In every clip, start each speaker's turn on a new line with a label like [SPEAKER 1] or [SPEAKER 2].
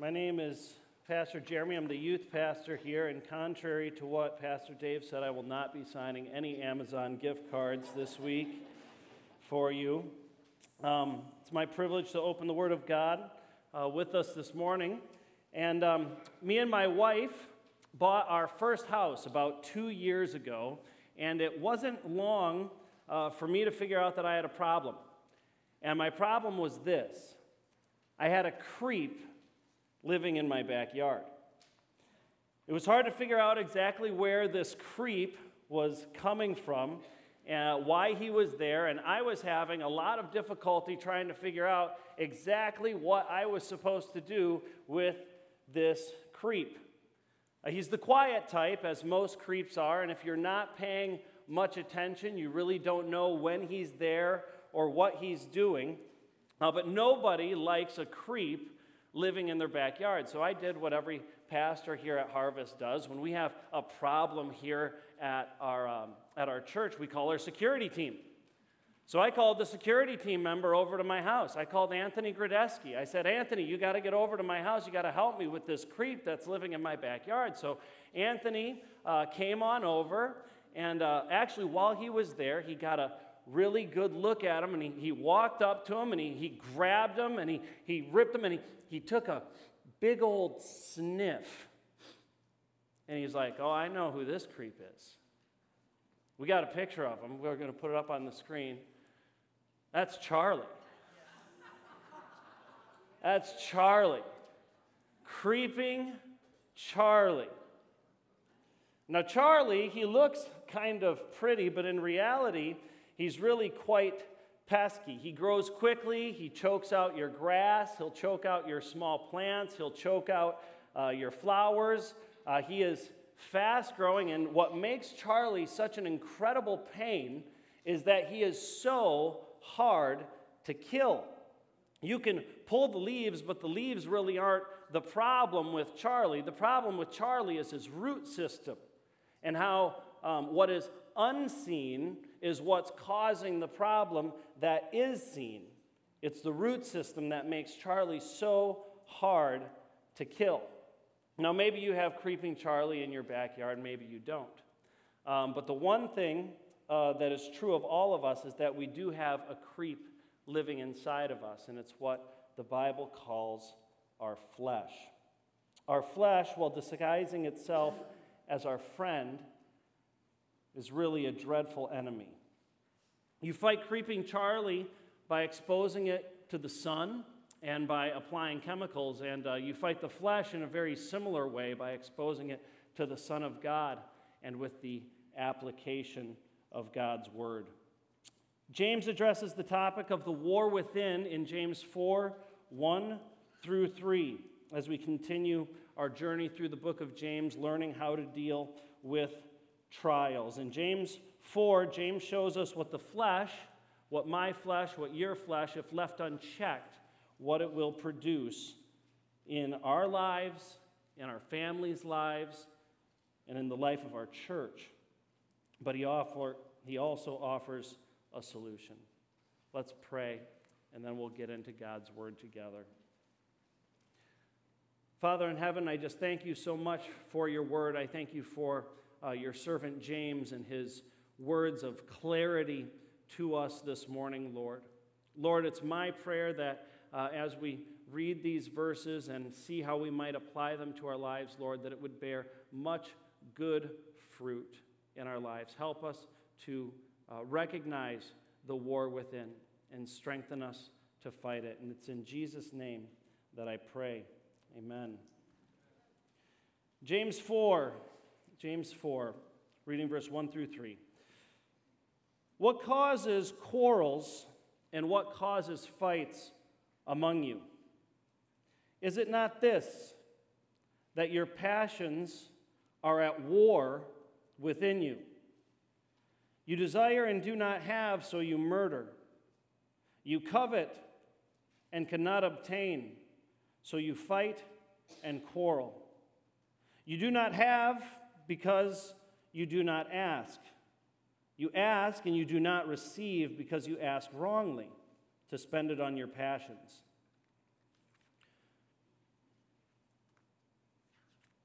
[SPEAKER 1] My name is Pastor Jeremy. I'm the youth pastor here, and contrary to what Pastor Dave said, I will not be signing any Amazon gift cards this week for you. Um, it's my privilege to open the Word of God uh, with us this morning. And um, me and my wife bought our first house about two years ago, and it wasn't long uh, for me to figure out that I had a problem. And my problem was this I had a creep living in my backyard. It was hard to figure out exactly where this creep was coming from, and why he was there, and I was having a lot of difficulty trying to figure out exactly what I was supposed to do with this creep. Uh, he's the quiet type, as most creeps are, and if you're not paying much attention, you really don't know when he's there or what he's doing. Uh, but nobody likes a creep living in their backyard. So I did what every pastor here at Harvest does. When we have a problem here at our, um, at our church, we call our security team. So I called the security team member over to my house. I called Anthony Gradesky. I said, Anthony, you got to get over to my house. You got to help me with this creep that's living in my backyard. So Anthony uh, came on over, and uh, actually, while he was there, he got a really good look at him and he, he walked up to him and he, he grabbed him and he, he ripped him and he, he took a big old sniff. And he's like, Oh, I know who this creep is. We got a picture of him. We're going to put it up on the screen. That's Charlie. That's Charlie. Creeping Charlie. Now, Charlie, he looks kind of pretty, but in reality, he's really quite pesky. He grows quickly, he chokes out your grass, he'll choke out your small plants, he'll choke out uh, your flowers. Uh, he is fast growing, and what makes Charlie such an incredible pain is that he is so hard to kill. You can pull the leaves, but the leaves really aren't the problem with Charlie. The problem with Charlie is his root system and how um, what is unseen is what's causing the problem that is seen. It's the root system that makes Charlie so hard to kill. Now, maybe you have creeping Charlie in your backyard, maybe you don't. Um, but the one thing uh, that is true of all of us is that we do have a creep living inside of us, and it's what the Bible calls our flesh. Our flesh, while disguising itself as our friend, is really a dreadful enemy. You fight creeping Charlie by exposing it to the sun and by applying chemicals, and uh, you fight the flesh in a very similar way by exposing it to the Son of God and with the application of God's Word. James addresses the topic of the war within in James 4 1 through 3 as we continue our journey through the book of James, learning how to deal with trials. In James 4, James shows us what the flesh, what my flesh, what your flesh, if left unchecked, what it will produce in our lives, in our families' lives, and in the life of our church. But he, offer, he also offers a solution. Let's pray, and then we'll get into God's word together. Father in heaven, I just thank you so much for your word. I thank you for uh, your servant James and his words of clarity to us this morning, Lord. Lord, it's my prayer that uh, as we read these verses and see how we might apply them to our lives, Lord, that it would bear much good fruit in our lives. Help us to uh, recognize the war within and strengthen us to fight it. And it's in Jesus' name that I pray. Amen. James 4, James 4, reading verse 1 through 3. What causes quarrels and what causes fights among you? Is it not this, that your passions are at war within you? You desire and do not have, so you murder. You covet and cannot obtain, so you fight and quarrel. You do not have because you do not ask. You ask and you do not receive because you ask wrongly to spend it on your passions.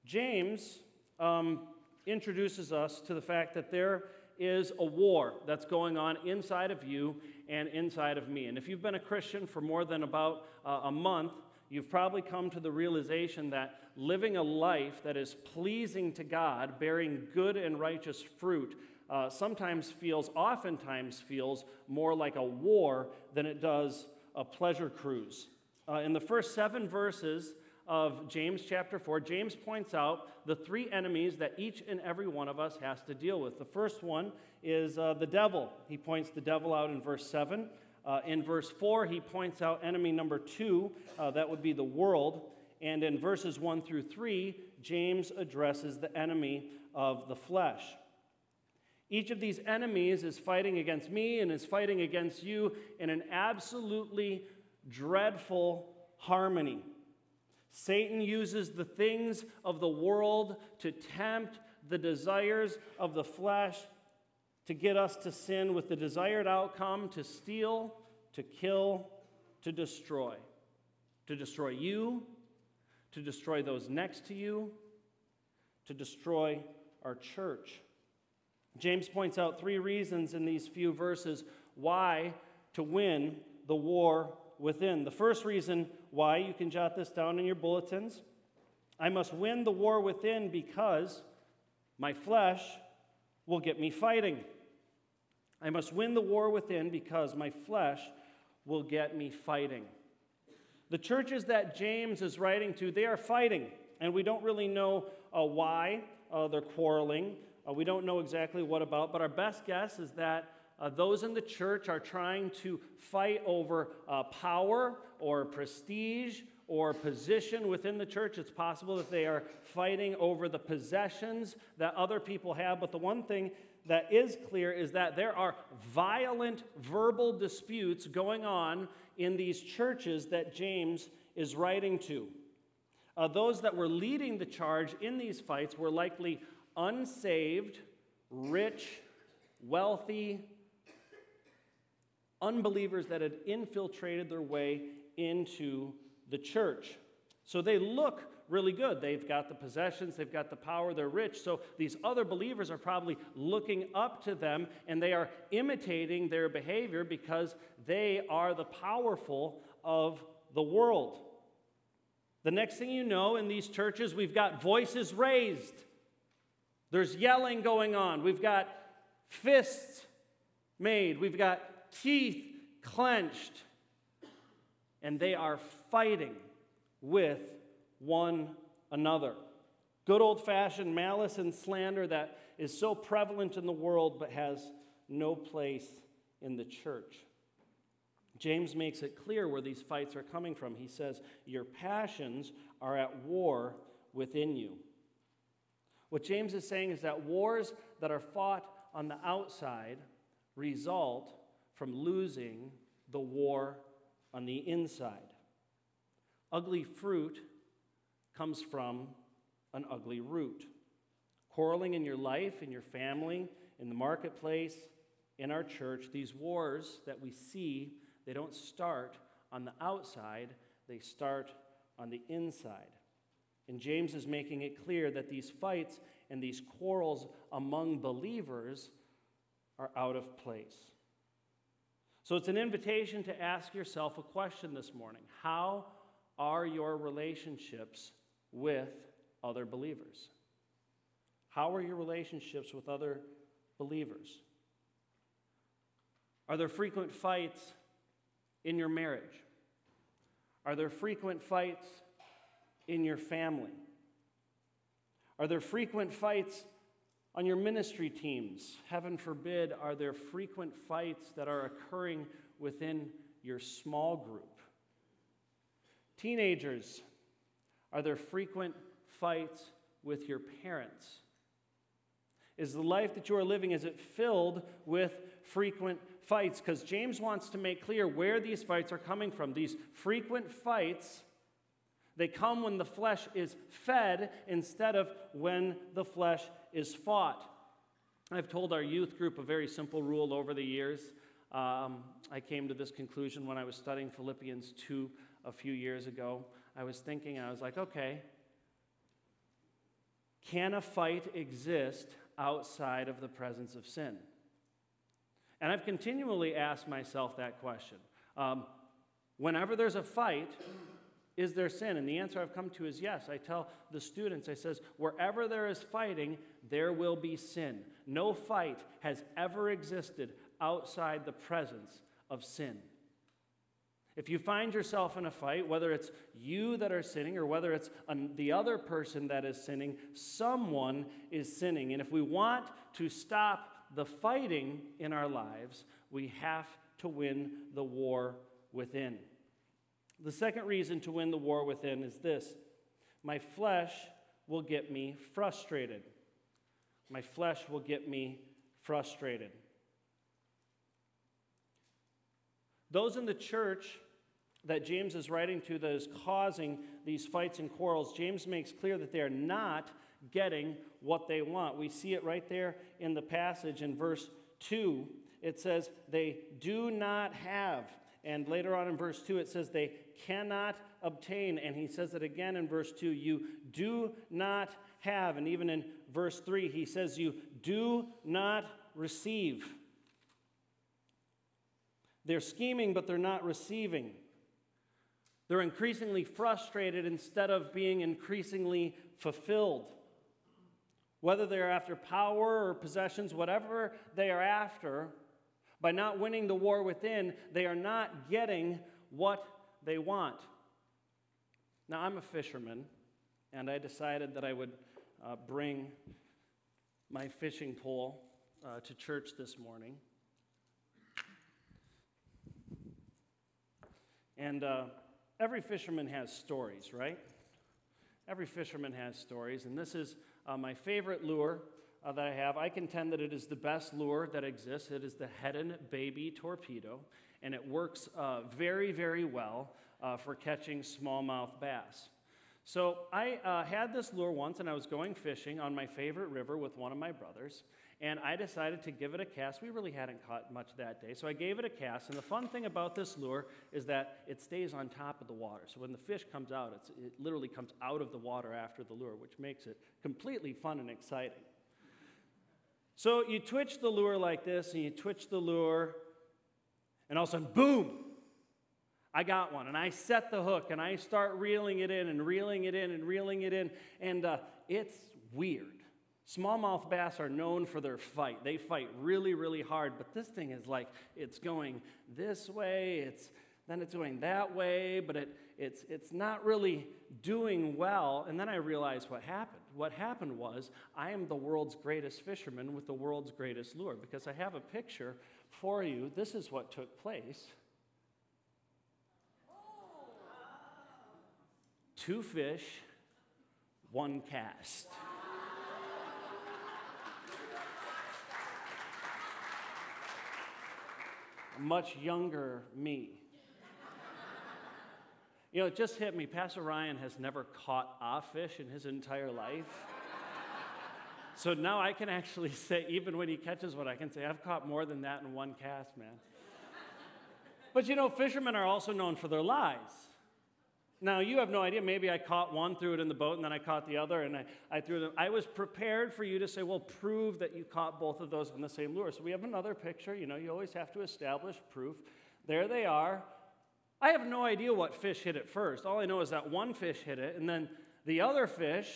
[SPEAKER 1] James um, introduces us to the fact that there is a war that's going on inside of you and inside of me. And if you've been a Christian for more than about uh, a month, you've probably come to the realization that living a life that is pleasing to God, bearing good and righteous fruit, uh, sometimes feels, oftentimes feels more like a war than it does a pleasure cruise. Uh, in the first seven verses of James chapter 4, James points out the three enemies that each and every one of us has to deal with. The first one is uh, the devil. He points the devil out in verse 7. Uh, in verse 4, he points out enemy number two, uh, that would be the world. And in verses 1 through 3, James addresses the enemy of the flesh. Each of these enemies is fighting against me and is fighting against you in an absolutely dreadful harmony. Satan uses the things of the world to tempt the desires of the flesh to get us to sin with the desired outcome to steal, to kill, to destroy. To destroy you, to destroy those next to you, to destroy our church. James points out three reasons in these few verses why to win the war within. The first reason why, you can jot this down in your bulletins. I must win the war within because my flesh will get me fighting. I must win the war within because my flesh will get me fighting. The churches that James is writing to, they are fighting, and we don't really know uh, why uh, they're quarreling. Uh, we don't know exactly what about, but our best guess is that uh, those in the church are trying to fight over uh, power or prestige or position within the church. It's possible that they are fighting over the possessions that other people have, but the one thing that is clear is that there are violent verbal disputes going on in these churches that James is writing to. Uh, those that were leading the charge in these fights were likely unsaved, rich, wealthy, unbelievers that had infiltrated their way into the church. So they look really good. They've got the possessions, they've got the power, they're rich. So these other believers are probably looking up to them and they are imitating their behavior because they are the powerful of the world. The next thing you know, in these churches, we've got voices raised. There's yelling going on. We've got fists made. We've got teeth clenched. And they are fighting with one another. Good old fashioned malice and slander that is so prevalent in the world but has no place in the church. James makes it clear where these fights are coming from. He says, Your passions are at war within you. What James is saying is that wars that are fought on the outside result from losing the war on the inside. Ugly fruit comes from an ugly root. Quarreling in your life, in your family, in the marketplace, in our church, these wars that we see, they don't start on the outside, they start on the inside. And James is making it clear that these fights and these quarrels among believers are out of place. So it's an invitation to ask yourself a question this morning How are your relationships with other believers? How are your relationships with other believers? Are there frequent fights in your marriage? Are there frequent fights in your family? Are there frequent fights on your ministry teams? Heaven forbid, are there frequent fights that are occurring within your small group? Teenagers, are there frequent fights with your parents? Is the life that you are living is it filled with frequent fights? Because James wants to make clear where these fights are coming from. These frequent fights they come when the flesh is fed instead of when the flesh is fought. I've told our youth group a very simple rule over the years. Um, I came to this conclusion when I was studying Philippians 2 a few years ago. I was thinking, I was like, okay, Can a fight exist outside of the presence of sin? And I've continually asked myself that question. Um, whenever there's a fight, is there sin? And the answer I've come to is yes. I tell the students, I says, wherever there is fighting, there will be sin. No fight has ever existed outside the presence of sin. If you find yourself in a fight, whether it's you that are sinning or whether it's the other person that is sinning, someone is sinning. And if we want to stop the fighting in our lives, we have to win the war within. The second reason to win the war within is this my flesh will get me frustrated. My flesh will get me frustrated. Those in the church that James is writing to that is causing these fights and quarrels, James makes clear that they are not getting what they want. We see it right there in the passage in verse 2. It says, They do not have. And later on in verse 2, it says, They cannot obtain. And he says it again in verse 2 You do not have. And even in verse 3, he says, You do not receive. They're scheming, but they're not receiving. They're increasingly frustrated instead of being increasingly fulfilled. Whether they're after power or possessions, whatever they are after, by not winning the war within, they are not getting what they want. Now, I'm a fisherman, and I decided that I would uh, bring my fishing pole uh, to church this morning. And uh, every fisherman has stories, right? Every fisherman has stories, and this is uh, my favorite lure uh, that I have. I contend that it is the best lure that exists. It is the Heddon Baby Torpedo, and it works uh, very, very well uh, for catching smallmouth bass. So I uh, had this lure once, and I was going fishing on my favorite river with one of my brothers, and I decided to give it a cast. We really hadn't caught much that day, so I gave it a cast. And the fun thing about this lure is that it stays on top of the water. So when the fish comes out, it literally comes out of the water after the lure, which makes it completely fun and exciting. So you twitch the lure like this, and you twitch the lure, and all of a sudden, boom! I got one, and I set the hook, and I start reeling it in, and reeling it in, and reeling it in, and uh, it's weird. Smallmouth bass are known for their fight. They fight really, really hard, but this thing is like it's going this way, it's then it's going that way, but it, it's, it's not really doing well. And then I realized what happened. What happened was I am the world's greatest fisherman with the world's greatest lure because I have a picture for you. This is what took place. Two fish, one cast. much younger me. You know, it just hit me. Pastor Ryan has never caught a fish in his entire life. So now I can actually say, even when he catches one, I can say, I've caught more than that in one cast, man. but you know, fishermen are also known for their lies. Now, you have no idea. Maybe I caught one, threw it in the boat, and then I caught the other, and I, I threw them. I was prepared for you to say, well, prove that you caught both of those on the same lure. So we have another picture. You know, you always have to establish proof. There they are. I have no idea what fish hit it first. All I know is that one fish hit it, and then the other fish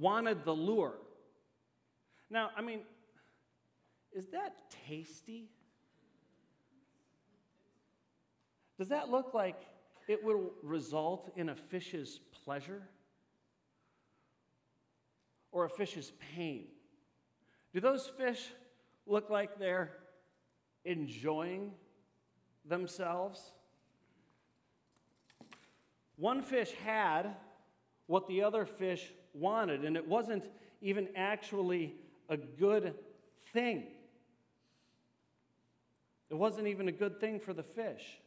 [SPEAKER 1] wanted the lure. Now, I mean, is that tasty? Does that look like it will result in a fish's pleasure or a fish's pain? Do those fish look like they're enjoying themselves? One fish had what the other fish wanted, and it wasn't even actually a good thing. It wasn't even a good thing for the fish.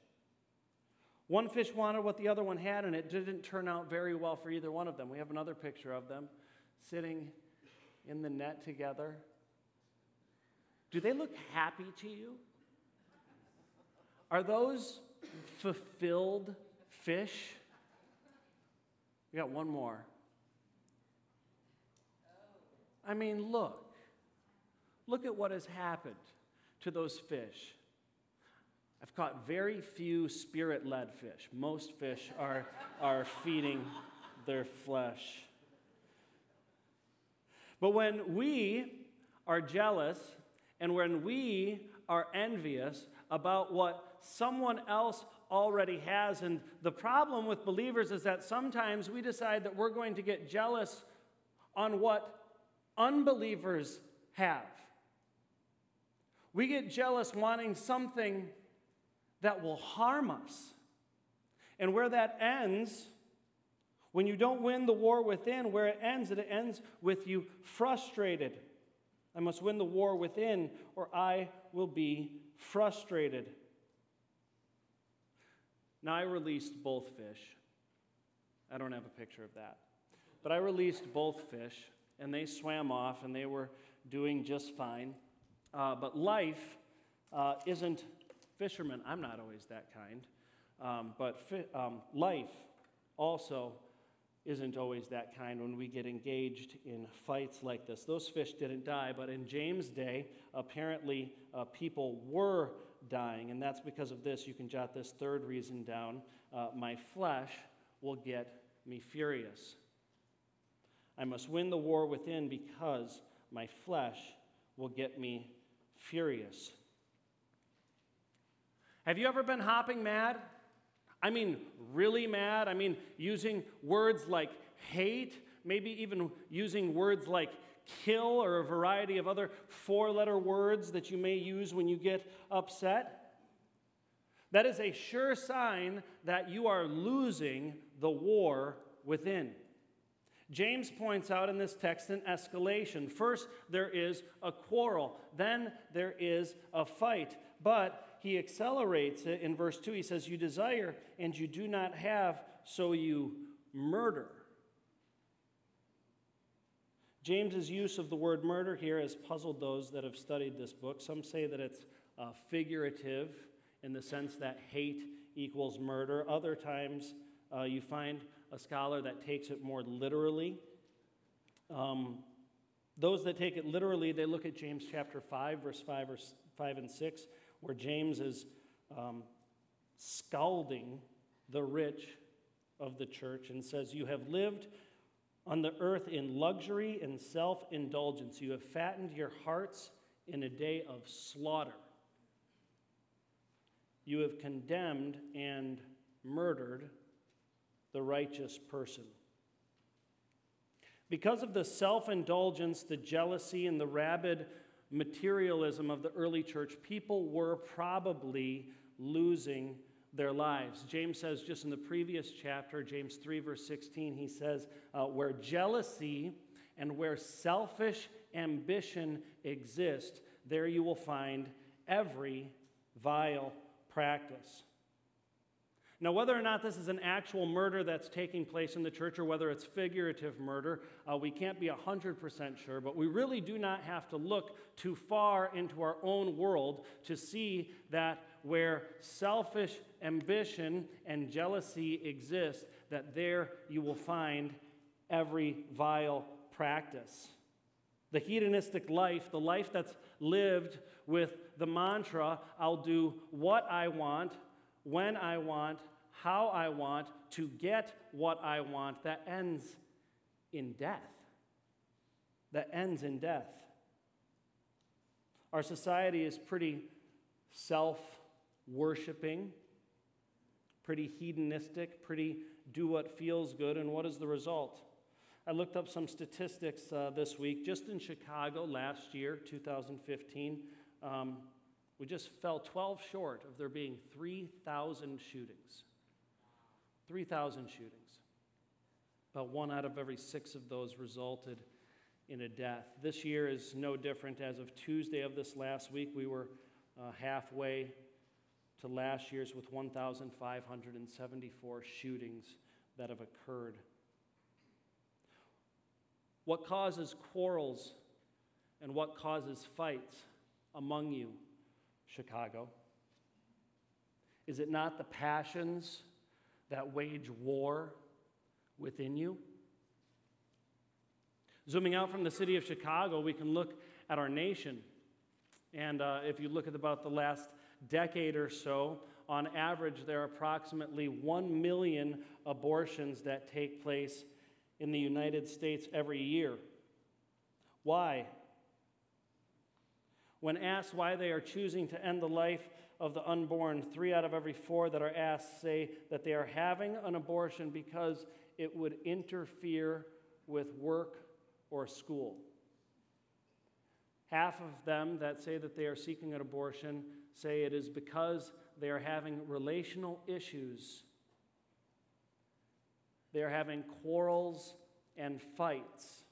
[SPEAKER 1] One fish wanted what the other one had, and it didn't turn out very well for either one of them. We have another picture of them sitting in the net together. Do they look happy to you? Are those fulfilled fish? We got one more. I mean, look. Look at what has happened to those fish. I've caught very few spirit led fish. Most fish are, are feeding their flesh. But when we are jealous and when we are envious about what someone else already has, and the problem with believers is that sometimes we decide that we're going to get jealous on what unbelievers have. We get jealous wanting something that will harm us. And where that ends, when you don't win the war within, where it ends, it ends with you frustrated. I must win the war within, or I will be frustrated. Now, I released both fish. I don't have a picture of that. But I released both fish, and they swam off, and they were doing just fine. Uh, but life uh, isn't fishermen. I'm not always that kind. Um, but fi- um, life also isn't always that kind when we get engaged in fights like this. Those fish didn't die, but in James' day, apparently uh, people were dying, and that's because of this. You can jot this third reason down. Uh, my flesh will get me furious. I must win the war within because my flesh will get me furious. Have you ever been hopping mad? I mean, really mad? I mean, using words like hate, maybe even using words like kill or a variety of other four letter words that you may use when you get upset. That is a sure sign that you are losing the war within. James points out in this text an escalation. First, there is a quarrel, then, there is a fight. But he accelerates it in verse 2. He says, You desire and you do not have, so you murder. James's use of the word murder here has puzzled those that have studied this book. Some say that it's uh, figurative in the sense that hate equals murder. Other times, uh, you find a scholar that takes it more literally. Um, those that take it literally, they look at James chapter 5, verse 5, or 5 and 6, where James is um, scalding the rich of the church and says, You have lived on the earth in luxury and self indulgence. You have fattened your hearts in a day of slaughter. You have condemned and murdered the righteous person. Because of the self indulgence, the jealousy, and the rabid materialism of the early church, people were probably losing their lives. James says just in the previous chapter, James 3, verse 16, he says, uh, Where jealousy and where selfish ambition exist, there you will find every vile practice. Now, whether or not this is an actual murder that's taking place in the church or whether it's figurative murder, uh, we can't be 100% sure, but we really do not have to look too far into our own world to see that where selfish ambition and jealousy exist, that there you will find every vile practice. The hedonistic life, the life that's lived with the mantra, I'll do what I want, when I want, how I want, to get what I want, that ends in death. That ends in death. Our society is pretty self worshiping, pretty hedonistic, pretty do what feels good, and what is the result? I looked up some statistics uh, this week. Just in Chicago last year, 2015, um, we just fell 12 short of there being 3,000 shootings. 3,000 shootings. About one out of every six of those resulted in a death. This year is no different. As of Tuesday of this last week, we were uh, halfway to last year's with 1,574 shootings that have occurred. What causes quarrels and what causes fights among you, Chicago? Is it not the passions that wage war within you? Zooming out from the city of Chicago, we can look at our nation. And uh, if you look at about the last decade or so, on average, there are approximately 1 million abortions that take place in the United States every year. Why? When asked why they are choosing to end the life of the unborn, three out of every four that are asked say that they are having an abortion because it would interfere with work or school. Half of them that say that they are seeking an abortion say it is because they are having relational issues. They are having quarrels and fights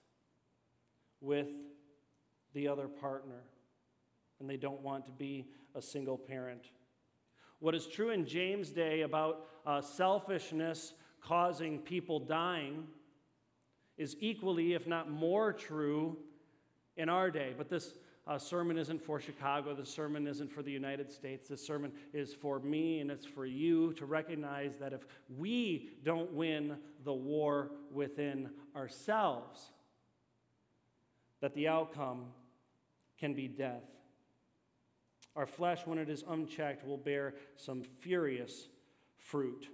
[SPEAKER 1] with the other partner, and they don't want to be a single parent. What is true in James' day about uh, selfishness causing people dying is equally, if not more, true in our day. But this uh, sermon isn't for Chicago. The sermon isn't for the United States. This sermon is for me and it's for you to recognize that if we don't win the war within ourselves, that the outcome can be death. Our flesh, when it is unchecked, will bear some furious fruit.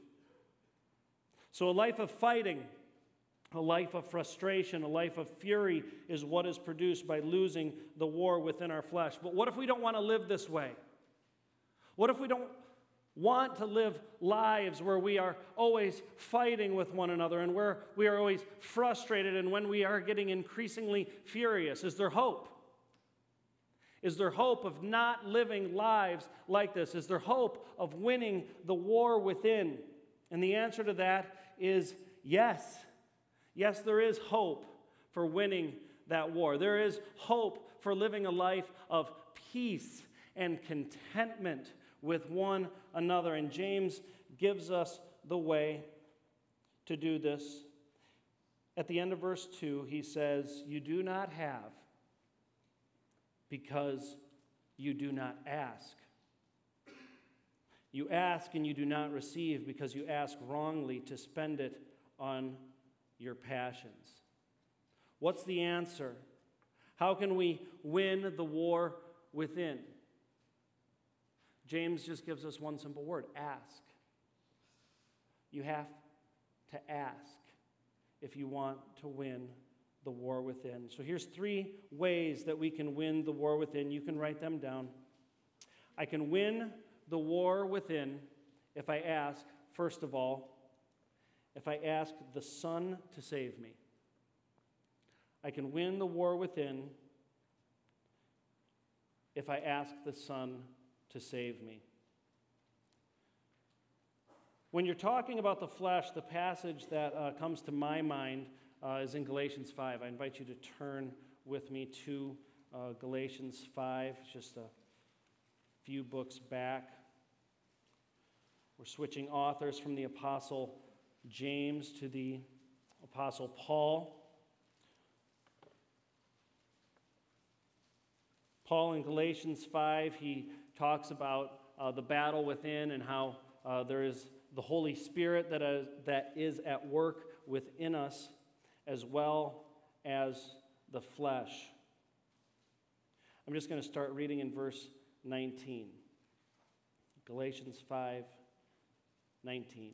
[SPEAKER 1] So, a life of fighting a life of frustration, a life of fury is what is produced by losing the war within our flesh. But what if we don't want to live this way? What if we don't want to live lives where we are always fighting with one another and where we are always frustrated and when we are getting increasingly furious? Is there hope? Is there hope of not living lives like this? Is there hope of winning the war within? And the answer to that is yes. Yes, there is hope for winning that war. There is hope for living a life of peace and contentment with one another. And James gives us the way to do this. At the end of verse 2, he says, You do not have because you do not ask. You ask and you do not receive because you ask wrongly to spend it on your passions. What's the answer? How can we win the war within? James just gives us one simple word ask. You have to ask if you want to win the war within. So here's three ways that we can win the war within. You can write them down. I can win the war within if I ask, first of all, if I ask the Son to save me. I can win the war within if I ask the Son to save me. When you're talking about the flesh, the passage that uh, comes to my mind uh, is in Galatians 5. I invite you to turn with me to uh, Galatians 5, just a few books back. We're switching authors from the Apostle James to the Apostle Paul. Paul in Galatians 5, he talks about uh, the battle within and how uh, there is the Holy Spirit that is, that is at work within us as well as the flesh. I'm just going to start reading in verse 19. Galatians 5 19.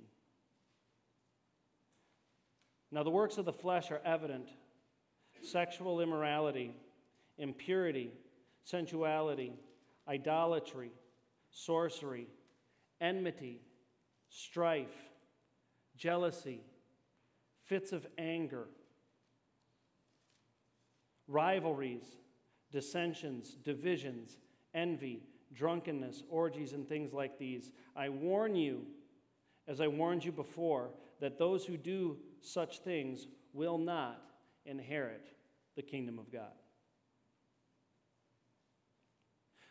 [SPEAKER 1] Now, the works of the flesh are evident sexual immorality, impurity, sensuality, idolatry, sorcery, enmity, strife, jealousy, fits of anger, rivalries, dissensions, divisions, envy, drunkenness, orgies, and things like these. I warn you, as I warned you before, that those who do such things will not inherit the kingdom of God.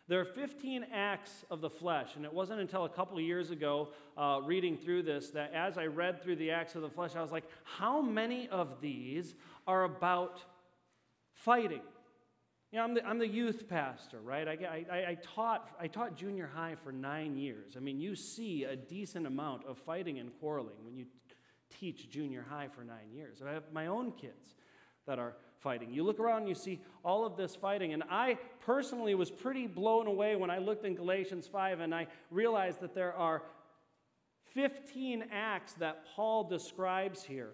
[SPEAKER 1] There are 15 acts of the flesh, and it wasn't until a couple of years ago, uh, reading through this, that as I read through the acts of the flesh, I was like, how many of these are about fighting? You know, I'm the, I'm the youth pastor, right? I, I, I, taught, I taught junior high for nine years. I mean, you see a decent amount of fighting and quarreling when you teach junior high for nine years. I have my own kids that are fighting. You look around and you see all of this fighting. And I personally was pretty blown away when I looked in Galatians 5 and I realized that there are 15 acts that Paul describes here.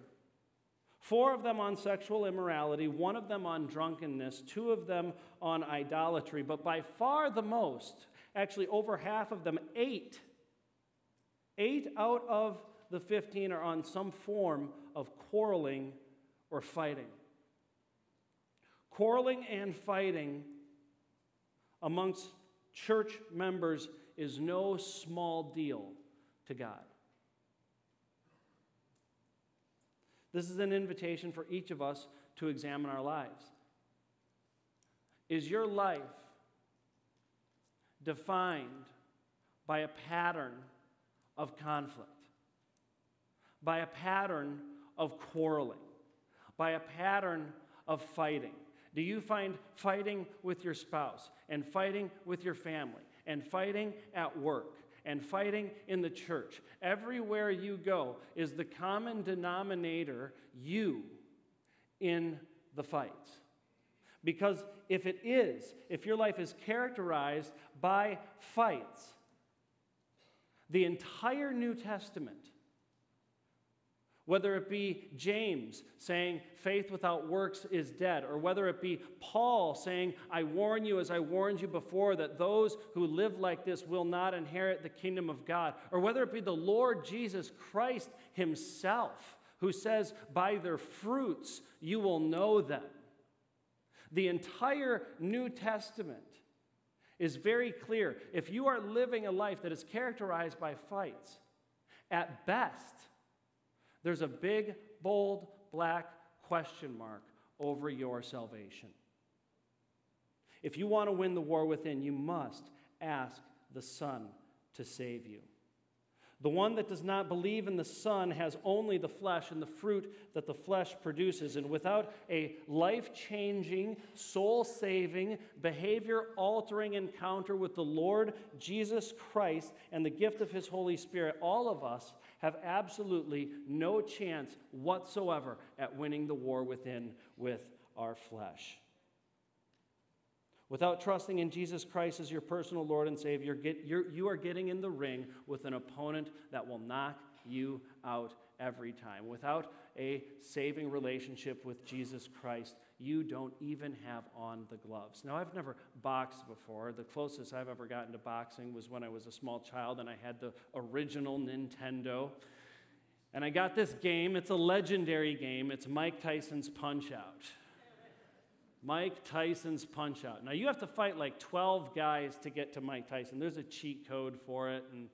[SPEAKER 1] Four of them on sexual immorality, one of them on drunkenness, two of them on idolatry, but by far the most, actually over half of them, eight, eight out of the 15 are on some form of quarreling or fighting. Quarreling and fighting amongst church members is no small deal to God. This is an invitation for each of us to examine our lives. Is your life defined by a pattern of conflict, by a pattern of quarreling, by a pattern of fighting? Do you find fighting with your spouse and fighting with your family and fighting at work and fighting in the church? Everywhere you go is the common denominator you in the fights. Because if it is, if your life is characterized by fights, the entire New Testament whether it be James saying faith without works is dead, or whether it be Paul saying, I warn you as I warned you before that those who live like this will not inherit the kingdom of God, or whether it be the Lord Jesus Christ himself who says, By their fruits you will know them. The entire New Testament is very clear. If you are living a life that is characterized by fights, at best, there's a big, bold, black question mark over your salvation. If you want to win the war within, you must ask the Son to save you. The one that does not believe in the Son has only the flesh and the fruit that the flesh produces. And without a life changing, soul saving, behavior altering encounter with the Lord Jesus Christ and the gift of His Holy Spirit, all of us have absolutely no chance whatsoever at winning the war within with our flesh. Without trusting in Jesus Christ as your personal Lord and Savior, get, you are getting in the ring with an opponent that will knock you out every time. Without a saving relationship with Jesus Christ, you don't even have on the gloves. Now, I've never boxed before. The closest I've ever gotten to boxing was when I was a small child and I had the original Nintendo. And I got this game. It's a legendary game. It's Mike Tyson's Punch Out. Mike Tyson's Punch Out. Now, you have to fight like 12 guys to get to Mike Tyson. There's a cheat code for it. And,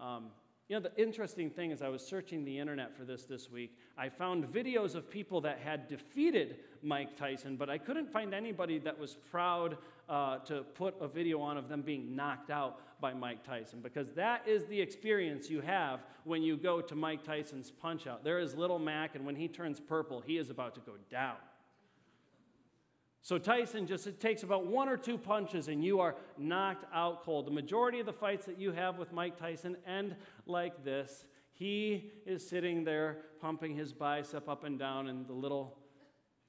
[SPEAKER 1] um, you know, the interesting thing is, I was searching the internet for this this week. I found videos of people that had defeated Mike Tyson, but I couldn't find anybody that was proud uh, to put a video on of them being knocked out by Mike Tyson, because that is the experience you have when you go to Mike Tyson's Punch Out. There is Little Mac, and when he turns purple, he is about to go down. So Tyson just it takes about one or two punches and you are knocked out cold. The majority of the fights that you have with Mike Tyson end like this. He is sitting there pumping his bicep up and down, and the little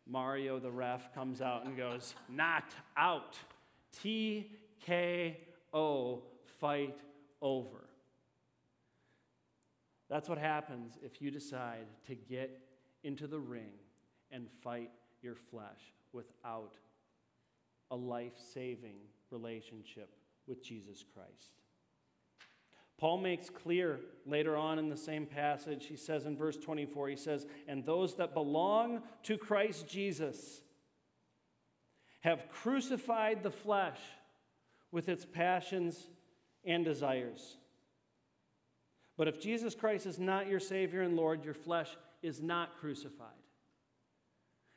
[SPEAKER 1] Mario, the ref, comes out and goes, Knocked out. TKO, fight over. That's what happens if you decide to get into the ring and fight your flesh without a life saving relationship with Jesus Christ. Paul makes clear later on in the same passage, he says in verse 24, he says, And those that belong to Christ Jesus have crucified the flesh with its passions and desires. But if Jesus Christ is not your Savior and Lord, your flesh is not crucified.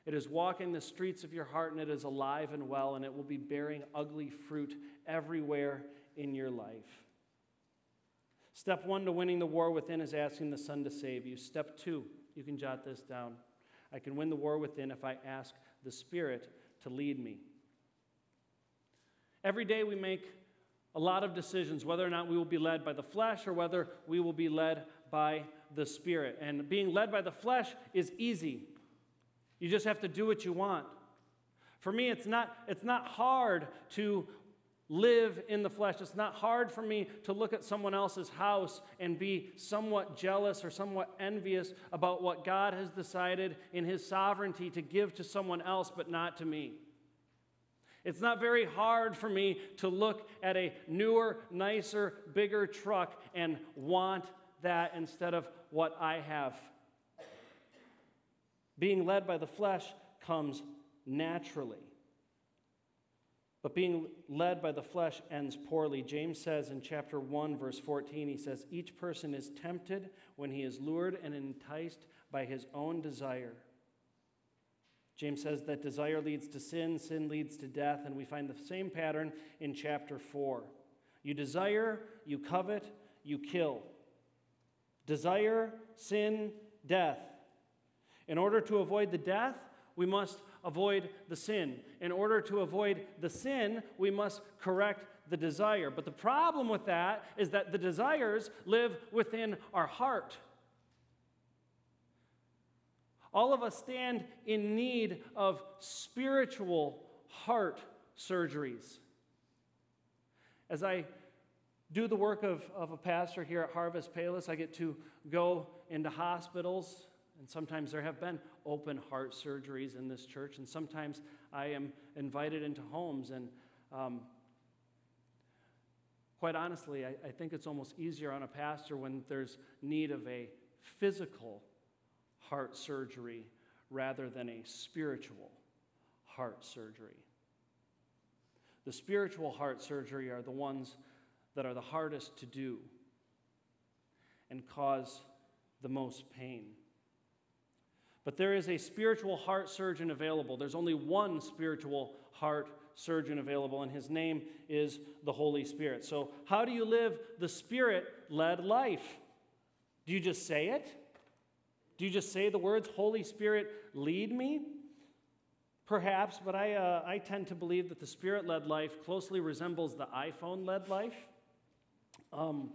[SPEAKER 1] It is walking the streets of your heart and it is alive and well, and it will be bearing ugly fruit everywhere in your life. Step one to winning the war within is asking the Son to save you. Step two, you can jot this down. I can win the war within if I ask the Spirit to lead me. Every day we make a lot of decisions whether or not we will be led by the flesh or whether we will be led by the Spirit. And being led by the flesh is easy. You just have to do what you want. For me, it's not, it's not hard to live in the flesh. It's not hard for me to look at someone else's house and be somewhat jealous or somewhat envious about what God has decided in His sovereignty to give to someone else, but not to me. It's not very hard for me to look at a newer, nicer, bigger truck and want that instead of what I have. Being led by the flesh comes naturally. But being led by the flesh ends poorly. James says in chapter 1, verse 14, he says, Each person is tempted when he is lured and enticed by his own desire. James says that desire leads to sin, sin leads to death, and we find the same pattern in chapter 4. You desire, you covet, you kill. Desire, sin, death. In order to avoid the death, we must avoid the sin. In order to avoid the sin, we must correct the desire. But the problem with that is that the desires live within our heart. All of us stand in need of spiritual heart surgeries. As I do the work of, of a pastor here at Harvest Palos, I get to go into hospitals, and sometimes there have been open heart surgeries in this church, and sometimes I am invited into homes. And um, quite honestly, I, I think it's almost easier on a pastor when there's need of a physical heart surgery rather than a spiritual heart surgery. The spiritual heart surgery are the ones that are the hardest to do and cause the most pain. But there is a spiritual heart surgeon available. There's only one spiritual heart surgeon available, and his name is the Holy Spirit. So, how do you live the Spirit led life? Do you just say it? Do you just say the words, Holy Spirit, lead me? Perhaps, but I, uh, I tend to believe that the Spirit led life closely resembles the iPhone led life. Um,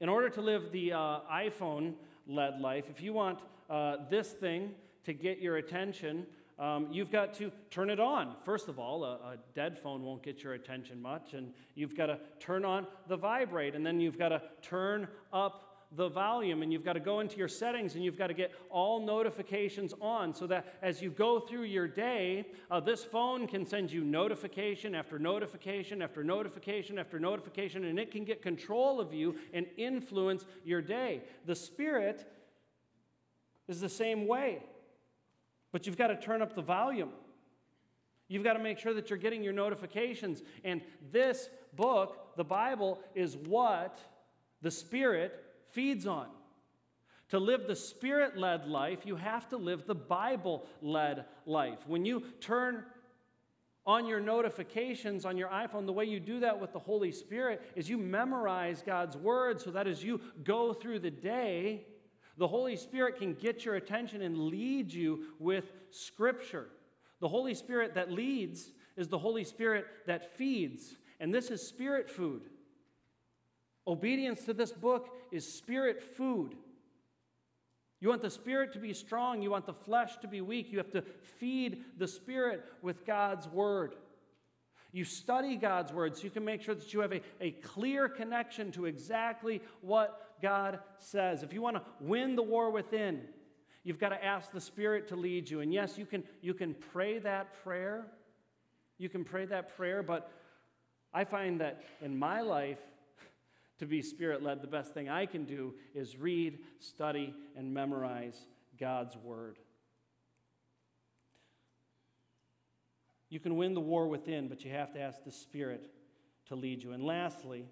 [SPEAKER 1] in order to live the uh, iPhone led life, if you want uh, this thing to get your attention, um, you've got to turn it on. First of all, a, a, dead phone won't get your attention much, and you've got to turn on the vibrate, and then you've got to turn up the volume and you've got to go into your settings and you've got to get all notifications on so that as you go through your day, uh, this phone can send you notification after notification after notification after notification, and it can get control of you and influence your day. The Spirit is the same way, but you've got to turn up the volume. You've got to make sure that you're getting your notifications. And this book, the Bible, is what the Spirit feeds on. To live the spirit led life, you have to live the Bible led life. When you turn on your notifications on your iPhone, the way you do that with the Holy Spirit is you memorize God's Word so that as you go through the day, the Holy Spirit can get your attention and lead you with Scripture. The Holy Spirit that leads is the Holy Spirit that feeds, and this is spirit food. Obedience to this book is spirit food. You want the spirit to be strong, you want the flesh to be weak. You have to feed the spirit with God's word. You study God's word so you can make sure that you have a, a clear connection to exactly what God says. If you want to win the war within, you've got to ask the Spirit to lead you. And yes, you can, you can pray that prayer. You can pray that prayer, but I find that in my life, to be spirit led, the best thing I can do is read, study, and memorize God's word. You can win the war within, but you have to ask the Spirit to lead you. And lastly,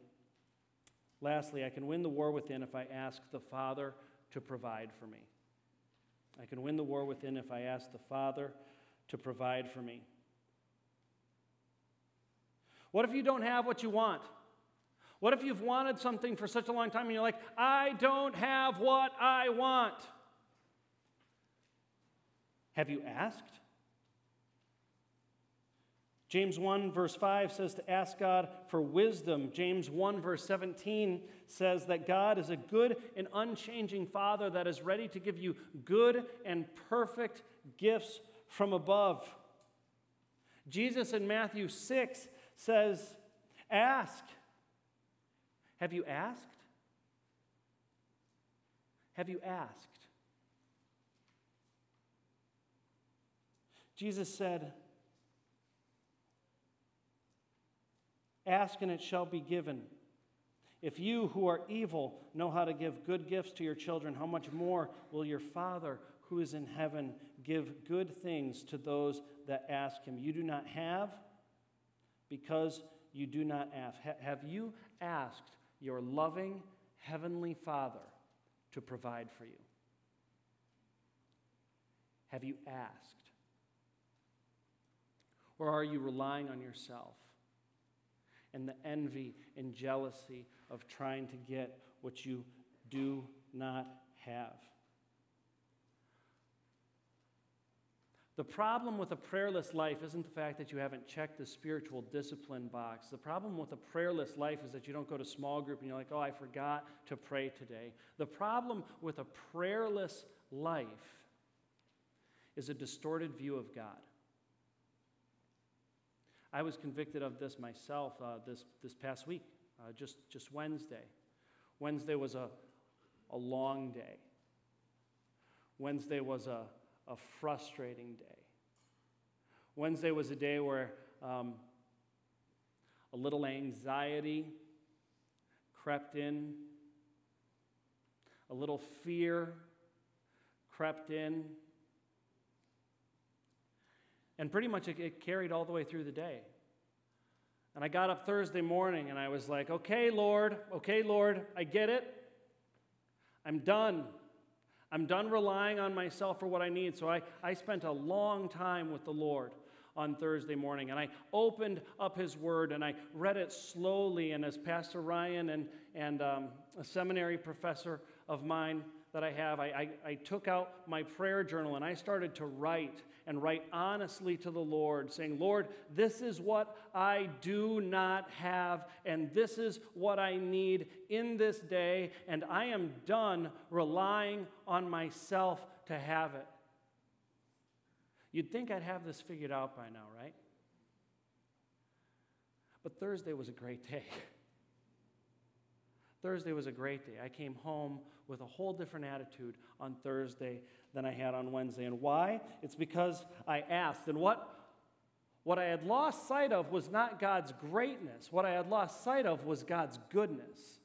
[SPEAKER 1] lastly, I can win the war within if I ask the Father to provide for me. I can win the war within if I ask the Father to provide for me. What if you don't have what you want? What if you've wanted something for such a long time and you're like, I don't have what I want? Have you asked? James 1, verse 5 says to ask God for wisdom. James 1, verse 17 says that God is a good and unchanging Father that is ready to give you good and perfect gifts from above. Jesus in Matthew 6 says, Ask. Have you asked? Have you asked? Jesus said, Ask and it shall be given. If you who are evil know how to give good gifts to your children, how much more will your Father who is in heaven give good things to those that ask him? You do not have because you do not ask. have you asked your loving heavenly Father to provide for you? Have you asked? Or are you relying on yourself? And the envy and jealousy of trying to get what you do not have. The problem with a prayerless life isn't the fact that you haven't checked the spiritual discipline box. The problem with a prayerless life is that you don't go to small group and you're like, oh, I forgot to pray today. The problem with a prayerless life is a distorted view of God. I was convicted of this myself uh, this, this past week, uh, just, just Wednesday. Wednesday was a, a long day. Wednesday was a, a frustrating day. Wednesday was a day where um, a little anxiety crept in, a little fear crept in, and pretty much it, it carried all the way through the day. And I got up Thursday morning and I was like, okay, Lord, okay, Lord, I get it. I'm done. I'm done relying on myself for what I need. So I, I spent a long time with the Lord on Thursday morning. And I opened up His Word and I read it slowly. And as Pastor Ryan and, and um, a seminary professor of mine that I have, I, I, I took out my prayer journal and I started to write and write honestly to the Lord, saying, Lord, this is what I do not have, and this is what I need in this day, and I am done relying on myself to have it. You'd think I'd have this figured out by now, right? But Thursday was a great day. Thursday was a great day. I came home with a whole different attitude on Thursday than I had on Wednesday. And why? It's because I asked. And what, what I had lost sight of was not God's greatness, what I had lost sight of was God's goodness.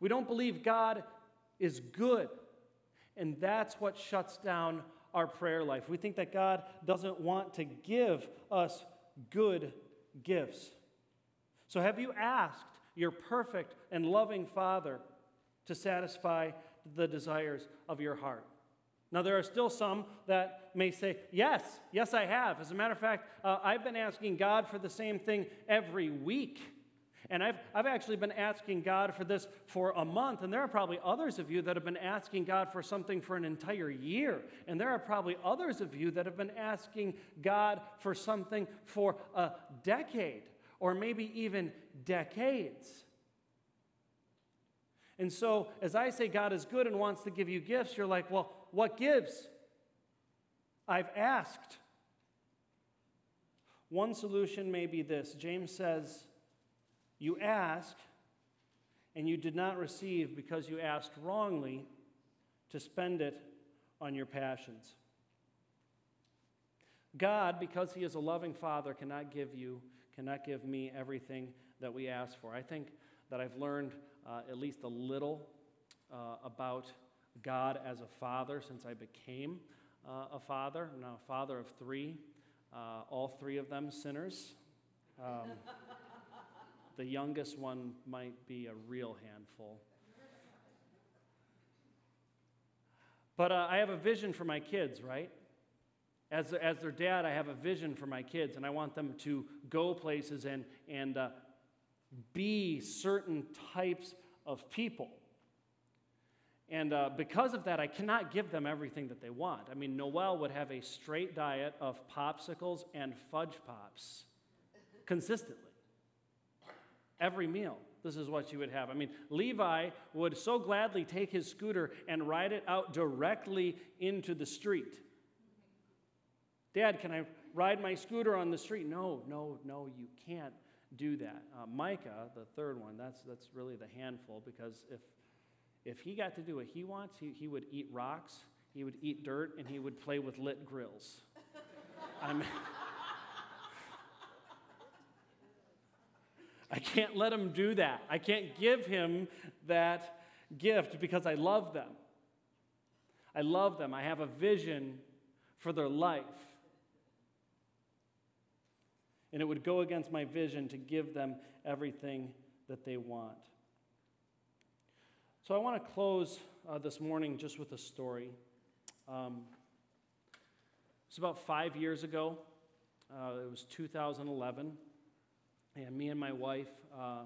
[SPEAKER 1] We don't believe God is good, and that's what shuts down our prayer life. We think that God doesn't want to give us good gifts. So, have you asked your perfect and loving Father to satisfy the desires of your heart. Now, there are still some that may say, Yes, yes, I have. As a matter of fact, uh, I've been asking God for the same thing every week. And I've, I've actually been asking God for this for a month. And there are probably others of you that have been asking God for something for an entire year. And there are probably others of you that have been asking God for something for a decade or maybe even decades. And so, as I say, God is good and wants to give you gifts, you're like, well, what gives? I've asked. One solution may be this James says, You ask, and you did not receive because you asked wrongly to spend it on your passions. God, because He is a loving Father, cannot give you, cannot give me everything that we ask for. I think that I've learned uh, at least a little uh, about God as a father since I became uh, a father. I'm now a father of three, uh, all three of them sinners. Um, the youngest one might be a real handful. But uh, I have a vision for my kids, right? As, as their dad, I have a vision for my kids, and I want them to go places and, and uh, be certain types of people. And uh, because of that, I cannot give them everything that they want. I mean, Noel would have a straight diet of popsicles and fudge pops consistently. Every meal, this is what she would have. I mean, Levi would so gladly take his scooter and ride it out directly into the street. Dad, can I ride my scooter on the street? No, no, no, you can't do that. Uh, Micah, the third one, that's, that's really the handful because if, if he got to do what he wants, he, he would eat rocks, he would eat dirt, and he would play with lit grills. I'm, I can't let him do that. I can't give him that gift because I love them. I love them. I have a vision for their life and it would go against my vision to give them everything that they want. So I want to close uh, this morning just with a story. Um, it's about five years ago. Uh, it was 2011, and me and my wife uh,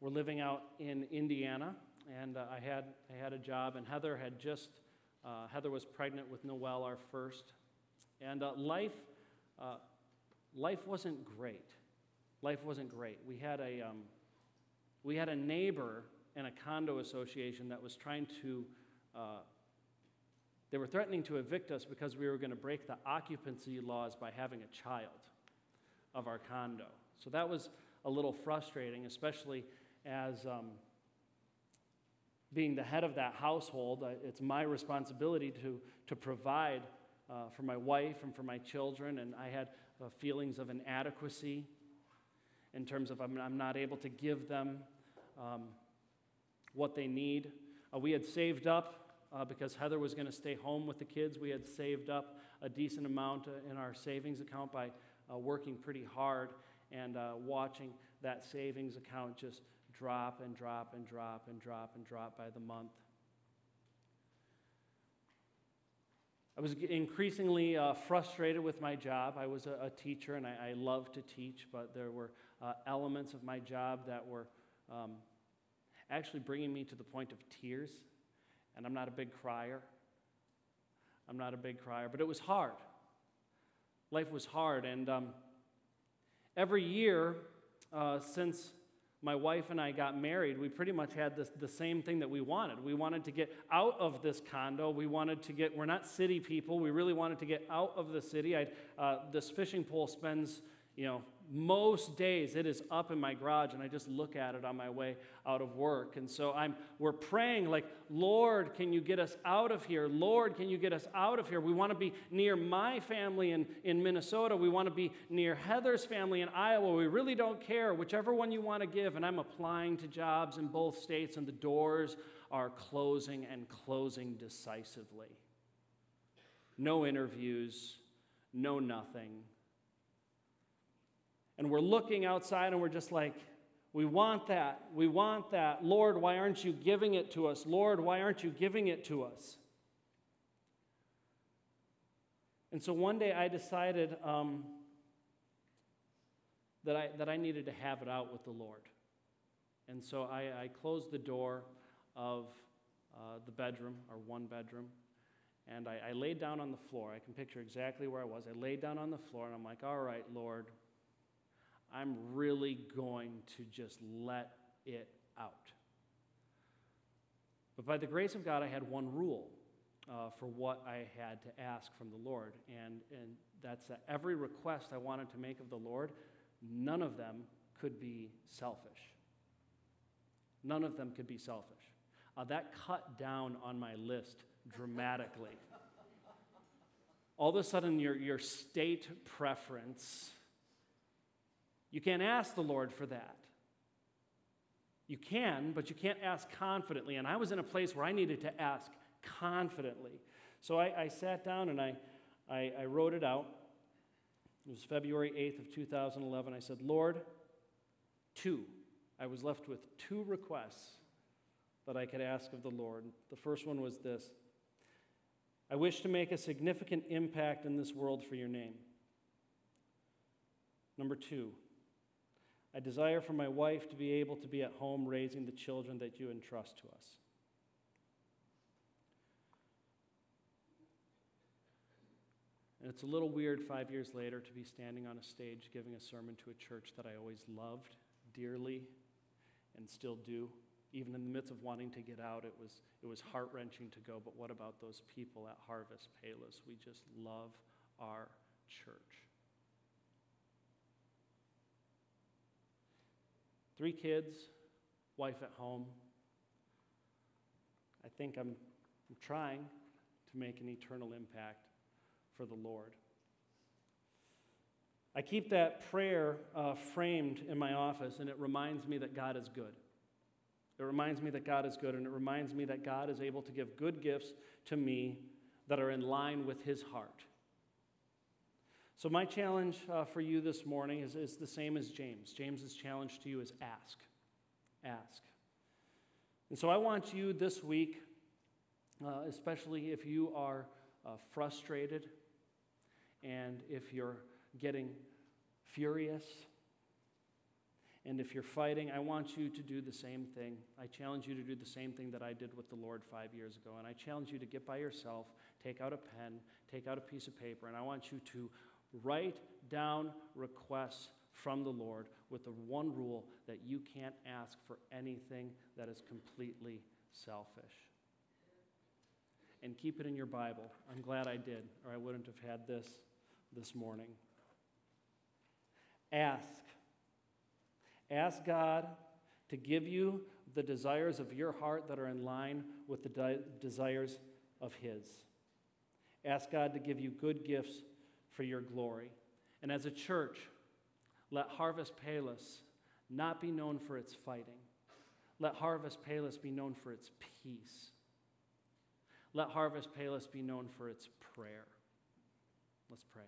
[SPEAKER 1] were living out in Indiana, and uh, I had I had a job, and Heather had just uh, Heather was pregnant with Noel, our first, and uh, life life wasn't great. Life wasn't great. We had a, um, we had a neighbor in a condo association that was trying to, uh, they were threatening to evict us because we were going to break the occupancy laws by having a child of our condo. So that was a little frustrating, especially as um, being the head of that household. Uh, it's my responsibility to, to provide uh, for my wife and for my children, and I had uh, feelings of inadequacy in terms of I'm, I'm not able to give them um, what they need. Uh, we had saved up uh, because Heather was going to stay home with the kids. We had saved up a decent amount uh, in our savings account by uh, working pretty hard and uh, watching that savings account just drop and drop and drop and drop and drop by the month. I was increasingly uh, frustrated with my job. I was a, a teacher and I, I love to teach, but there were uh, elements of my job that were um, actually bringing me to the point of tears. And I'm not a big crier. I'm not a big crier, but it was hard. Life was hard. And um, every year uh, since my wife and I got married, we pretty much had this, the same thing that we wanted. We wanted to get out of this condo. We wanted to get, we're not city people. We really wanted to get out of the city. I, uh, this fishing pole spends, you know, most days it is up in my garage and I just look at it on my way out of work. And so I'm we're praying like, "Lord, can you get us out of here? Lord, can you get us out of here? We want to be near my family in, in Minnesota. We want to be near Heather's family in Iowa. We really don't care whichever one you want to give." And I'm applying to jobs in both states and the doors are closing and closing decisively. No interviews, no nothing and we're looking outside and we're just like, we want that. We want that. Lord, why aren't you giving it to us? Lord, why aren't you giving it to us? And so one day I decided um, that, I, that I needed to have it out with the Lord. And so I, I closed the door of uh, the bedroom, or one bedroom, and I, I laid down on the floor. I can picture exactly where I was. I laid down on the floor, and I'm like, all right, Lord, I'm really going to just let it out. But by the grace of God, I had one rule uh, for what I had to ask from the Lord, and, and that's that every request I wanted to make of the Lord, none of them could be selfish. None of them could be selfish. Uh, that cut down on my list dramatically. All of a sudden, your, your state preference you can't ask the Lord for that. You can, but you can't ask confidently. And I was in a place where I needed to ask confidently. So I, I sat down and I, I, I wrote it out. It was February 8th of 2011. I said, Lord, two. I was left with two requests that I could ask of the Lord. The first one was this I wish to make a significant impact in this world for your name. Number two, I desire for my wife to be able to be at home raising the children that you entrust to us. And it's a little weird five years later to be standing on a stage giving a sermon to a church that I always loved dearly and still do. Even in the midst of wanting to get out, it was, it was heart wrenching to go. But what about those people at Harvest Palos? We just love our church. Three kids, wife at home. I think I'm, I'm trying to make an eternal impact for the Lord. I keep that prayer uh, framed in my office, and it reminds me that God is good. It reminds me that God is good, and it reminds me that God is able to give good gifts to me that are in line with His heart. So, my challenge uh, for you this morning is, is the same as James. James's challenge to you is ask. Ask. And so, I want you this week, uh, especially if you are uh, frustrated and if you're getting furious and if you're fighting, I want you to do the same thing. I challenge you to do the same thing that I did with the Lord five years ago. And I challenge you to get by yourself, take out a pen, take out a piece of paper, and I want you to write down requests from the Lord with the one rule that you can't ask for anything that is completely selfish. And keep it in your Bible. I'm glad I did, or I wouldn't have had this this morning. Ask. Ask God to give you the desires of your heart that are in line with the de- desires of His. Ask God to give you good gifts for your glory. And as a church, let Harvest Palos not be known for its fighting. Let Harvest Palos be known for its peace. Let Harvest Palos be known for its prayer. Let's pray.